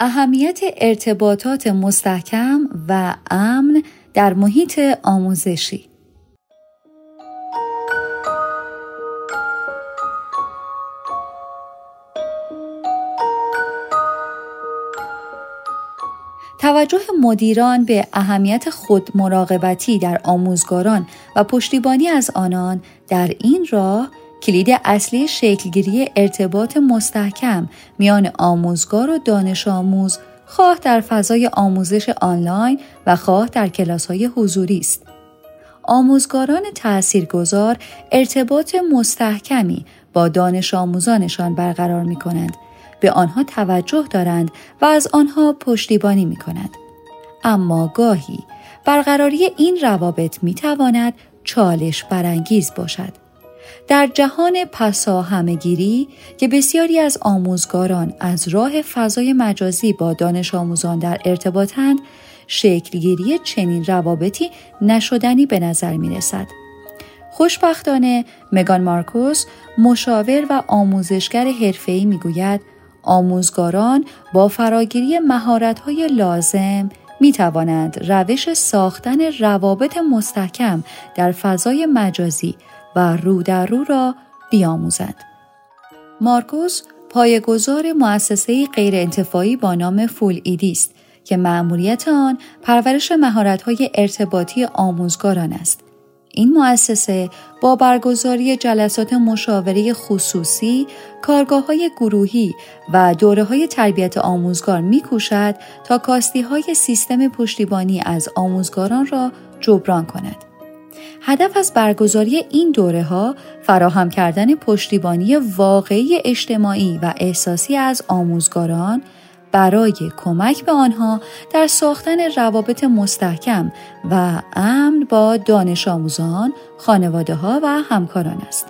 اهمیت ارتباطات مستحکم و امن در محیط آموزشی. توجه مدیران به اهمیت خود مراقبتی در آموزگاران و پشتیبانی از آنان در این راه کلید اصلی شکلگیری ارتباط مستحکم میان آموزگار و دانش آموز خواه در فضای آموزش آنلاین و خواه در کلاس های حضوری است. آموزگاران تاثیرگذار ارتباط مستحکمی با دانش آموزانشان برقرار می کنند. به آنها توجه دارند و از آنها پشتیبانی می کنند. اما گاهی برقراری این روابط می تواند چالش برانگیز باشد. در جهان پسا همگیری که بسیاری از آموزگاران از راه فضای مجازی با دانش آموزان در ارتباطند شکلگیری چنین روابطی نشدنی به نظر می رسد. خوشبختانه مگان مارکوس مشاور و آموزشگر حرفه‌ای می‌گوید آموزگاران با فراگیری مهارت‌های لازم می توانند روش ساختن روابط مستحکم در فضای مجازی و رو در رو را بیاموزند. مارکوس پایگزار مؤسسه غیرانتفاعی با نام فول ایدی است که مأموریت آن پرورش مهارت‌های ارتباطی آموزگاران است. این مؤسسه با برگزاری جلسات مشاوره خصوصی، کارگاه های گروهی و دوره های تربیت آموزگار می کوشد تا کاستی های سیستم پشتیبانی از آموزگاران را جبران کند. هدف از برگزاری این دوره ها فراهم کردن پشتیبانی واقعی اجتماعی و احساسی از آموزگاران برای کمک به آنها در ساختن روابط مستحکم و امن با دانش آموزان، خانواده ها و همکاران است.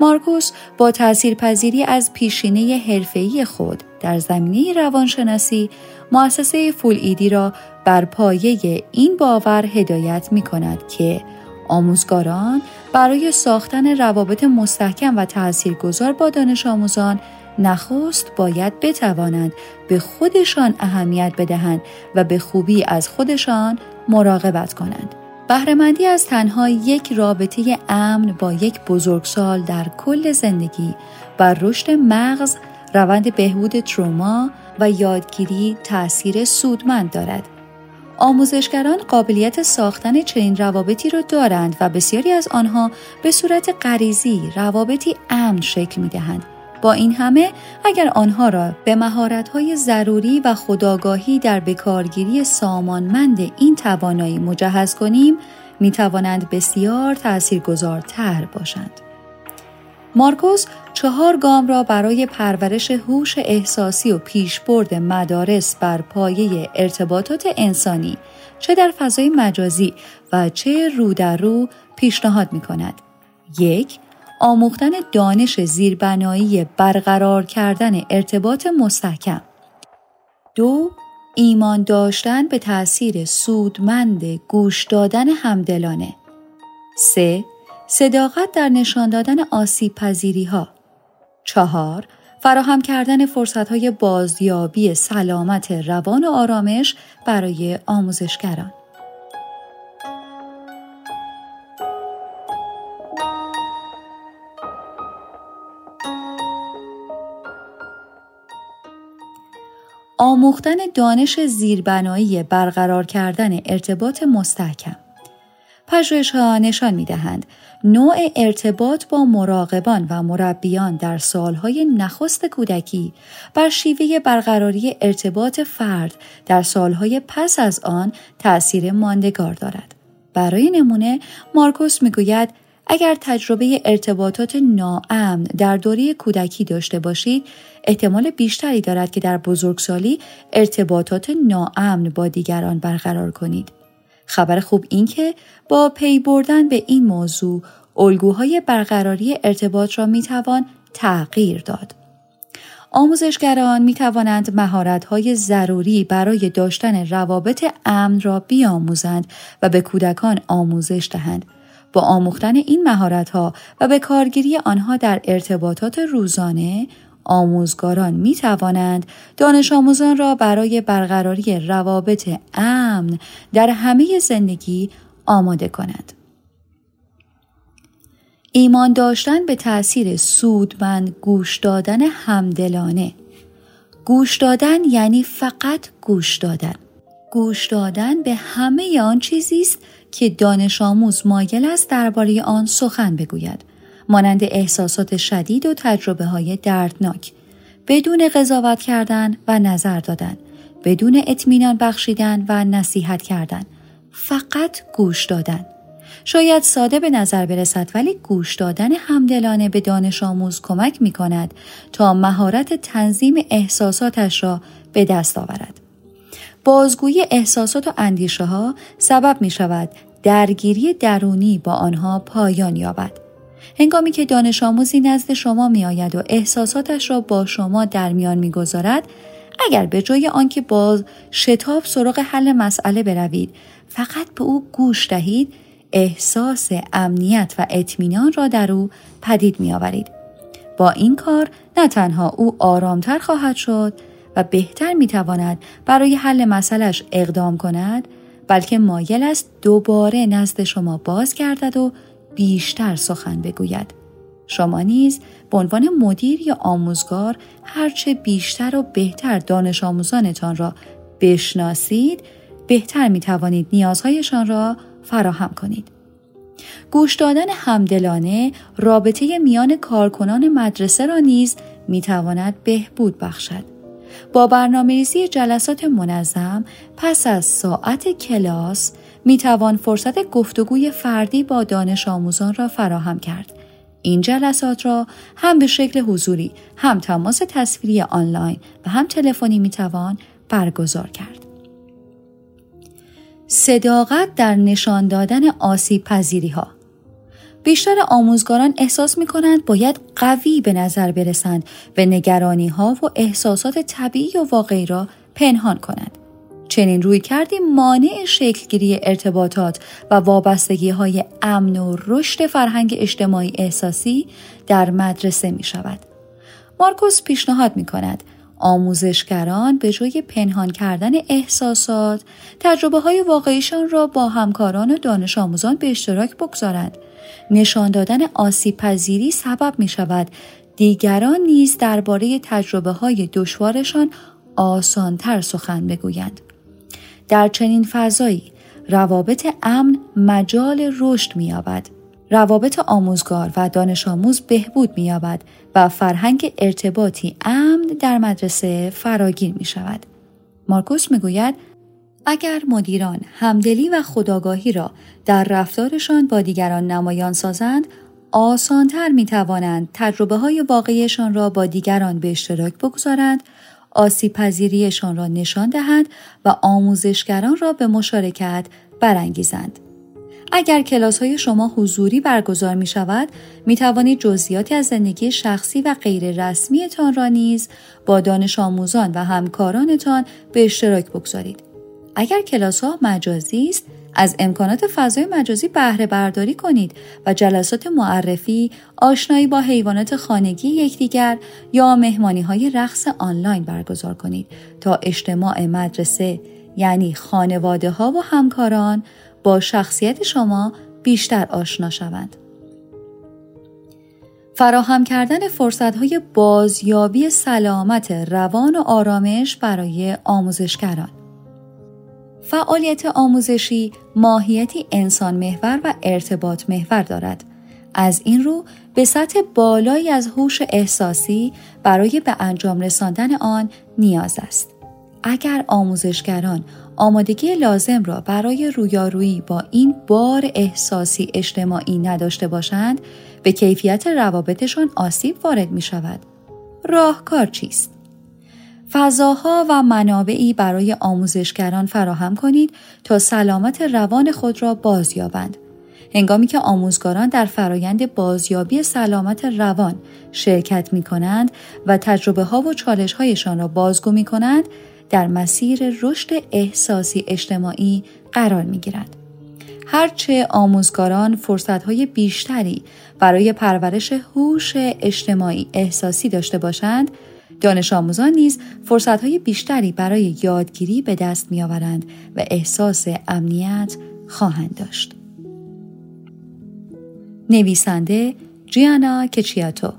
مارکوس با تاثیرپذیری از پیشینه حرفه‌ای خود در زمینه روانشناسی مؤسسه فول ایدی را بر پایه این باور هدایت می کند که آموزگاران برای ساختن روابط مستحکم و تاثیرگذار با دانش آموزان نخست باید بتوانند به خودشان اهمیت بدهند و به خوبی از خودشان مراقبت کنند. بهرهمندی از تنها یک رابطه امن با یک بزرگسال در کل زندگی و رشد مغز روند بهبود تروما و یادگیری تأثیر سودمند دارد. آموزشگران قابلیت ساختن چنین روابطی را دارند و بسیاری از آنها به صورت غریزی روابطی امن شکل می دهند با این همه اگر آنها را به مهارت‌های ضروری و خداگاهی در بکارگیری سامانمند این توانایی مجهز کنیم می توانند بسیار تاثیرگذارتر باشند. مارکوس چهار گام را برای پرورش هوش احساسی و پیشبرد مدارس بر پایه ارتباطات انسانی چه در فضای مجازی و چه رو در رو پیشنهاد می کند. یک آموختن دانش زیربنایی برقرار کردن ارتباط مستحکم. دو ایمان داشتن به تأثیر سودمند گوش دادن همدلانه. سه صداقت در نشان دادن آسیب پذیری ها. چهار فراهم کردن فرصت های بازیابی سلامت روان و آرامش برای آموزشگران. آموختن دانش زیربنایی برقرار کردن ارتباط مستحکم پژوهش ها نشان می دهند نوع ارتباط با مراقبان و مربیان در سالهای نخست کودکی بر شیوه برقراری ارتباط فرد در سالهای پس از آن تأثیر ماندگار دارد. برای نمونه مارکوس می‌گوید اگر تجربه ارتباطات ناامن در دوره کودکی داشته باشید احتمال بیشتری دارد که در بزرگسالی ارتباطات ناامن با دیگران برقرار کنید خبر خوب این که با پی بردن به این موضوع الگوهای برقراری ارتباط را می توان تغییر داد. آموزشگران می توانند مهارت‌های ضروری برای داشتن روابط امن را بیاموزند و به کودکان آموزش دهند با آموختن این مهارت‌ها و به کارگیری آنها در ارتباطات روزانه آموزگاران می توانند دانش آموزان را برای برقراری روابط امن در همه زندگی آماده کنند. ایمان داشتن به تأثیر سودمند گوش دادن همدلانه. گوش دادن یعنی فقط گوش دادن. گوش دادن به همه آن چیزی است که دانش آموز مایل است درباره آن سخن بگوید. مانند احساسات شدید و تجربه های دردناک بدون قضاوت کردن و نظر دادن بدون اطمینان بخشیدن و نصیحت کردن فقط گوش دادن شاید ساده به نظر برسد ولی گوش دادن همدلانه به دانش آموز کمک می کند تا مهارت تنظیم احساساتش را به دست آورد. بازگویی احساسات و اندیشه ها سبب می شود درگیری درونی با آنها پایان یابد. هنگامی که دانش آموزی نزد شما می آید و احساساتش را با شما در میان می گذارد، اگر به جای آنکه باز شتاب سراغ حل مسئله بروید فقط به او گوش دهید احساس امنیت و اطمینان را در او پدید می آورید. با این کار نه تنها او آرامتر خواهد شد و بهتر می تواند برای حل مسئلش اقدام کند بلکه مایل است دوباره نزد شما باز گردد و بیشتر سخن بگوید. شما نیز به عنوان مدیر یا آموزگار هرچه بیشتر و بهتر دانش آموزانتان را بشناسید بهتر می توانید نیازهایشان را فراهم کنید. گوش دادن همدلانه رابطه میان کارکنان مدرسه را نیز می تواند بهبود بخشد. با برنامه ریزی جلسات منظم پس از ساعت کلاس می توان فرصت گفتگوی فردی با دانش آموزان را فراهم کرد. این جلسات را هم به شکل حضوری، هم تماس تصویری آنلاین و هم تلفنی می توان برگزار کرد. صداقت در نشان دادن آسیب پذیری ها بیشتر آموزگاران احساس می کنند باید قوی به نظر برسند و نگرانی ها و احساسات طبیعی و واقعی را پنهان کنند. چنین روی کردیم مانع شکلگیری ارتباطات و وابستگی های امن و رشد فرهنگ اجتماعی احساسی در مدرسه می شود. مارکوس پیشنهاد می کند آموزشگران به جای پنهان کردن احساسات تجربه های واقعیشان را با همکاران و دانش آموزان به اشتراک بگذارند نشان دادن آسیب پذیری سبب می شود دیگران نیز درباره تجربه های دشوارشان آسانتر سخن بگویند در چنین فضایی روابط امن مجال رشد می‌یابد روابط آموزگار و دانش آموز بهبود می‌یابد و فرهنگ ارتباطی امن در مدرسه فراگیر می شود. مارکوس می‌گوید اگر مدیران همدلی و خداگاهی را در رفتارشان با دیگران نمایان سازند آسانتر می توانند تجربه های واقعیشان را با دیگران به اشتراک بگذارند آسیب پذیریشان را نشان دهند و آموزشگران را به مشارکت برانگیزند. اگر کلاس های شما حضوری برگزار می شود می توانید جزئیاتی از زندگی شخصی و غیر رسمیتان را نیز با دانش آموزان و همکارانتان به اشتراک بگذارید. اگر کلاس ها مجازی است از امکانات فضای مجازی بهره برداری کنید و جلسات معرفی، آشنایی با حیوانات خانگی یکدیگر یا مهمانی های رقص آنلاین برگزار کنید تا اجتماع مدرسه یعنی خانواده ها و همکاران با شخصیت شما بیشتر آشنا شوند. فراهم کردن فرصت های بازیابی سلامت روان و آرامش برای آموزشگران فعالیت آموزشی ماهیتی انسان محور و ارتباط محور دارد. از این رو به سطح بالایی از هوش احساسی برای به انجام رساندن آن نیاز است. اگر آموزشگران آمادگی لازم را برای رویارویی با این بار احساسی اجتماعی نداشته باشند به کیفیت روابطشان آسیب وارد می شود. راهکار چیست؟ فضاها و منابعی برای آموزشگران فراهم کنید تا سلامت روان خود را بازیابند. هنگامی که آموزگاران در فرایند بازیابی سلامت روان شرکت می کنند و تجربه ها و چالش هایشان را بازگو می کنند، در مسیر رشد احساسی اجتماعی قرار می گیرند. هرچه آموزگاران فرصتهای بیشتری برای پرورش هوش اجتماعی احساسی داشته باشند دانش آموزان نیز فرصتهای بیشتری برای یادگیری به دست میآورند و احساس امنیت خواهند داشت. نویسنده جیانا کچیاتو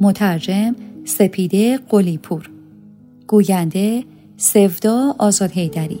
مترجم سپیده قلیپور گوینده سفدا آزاد هیدری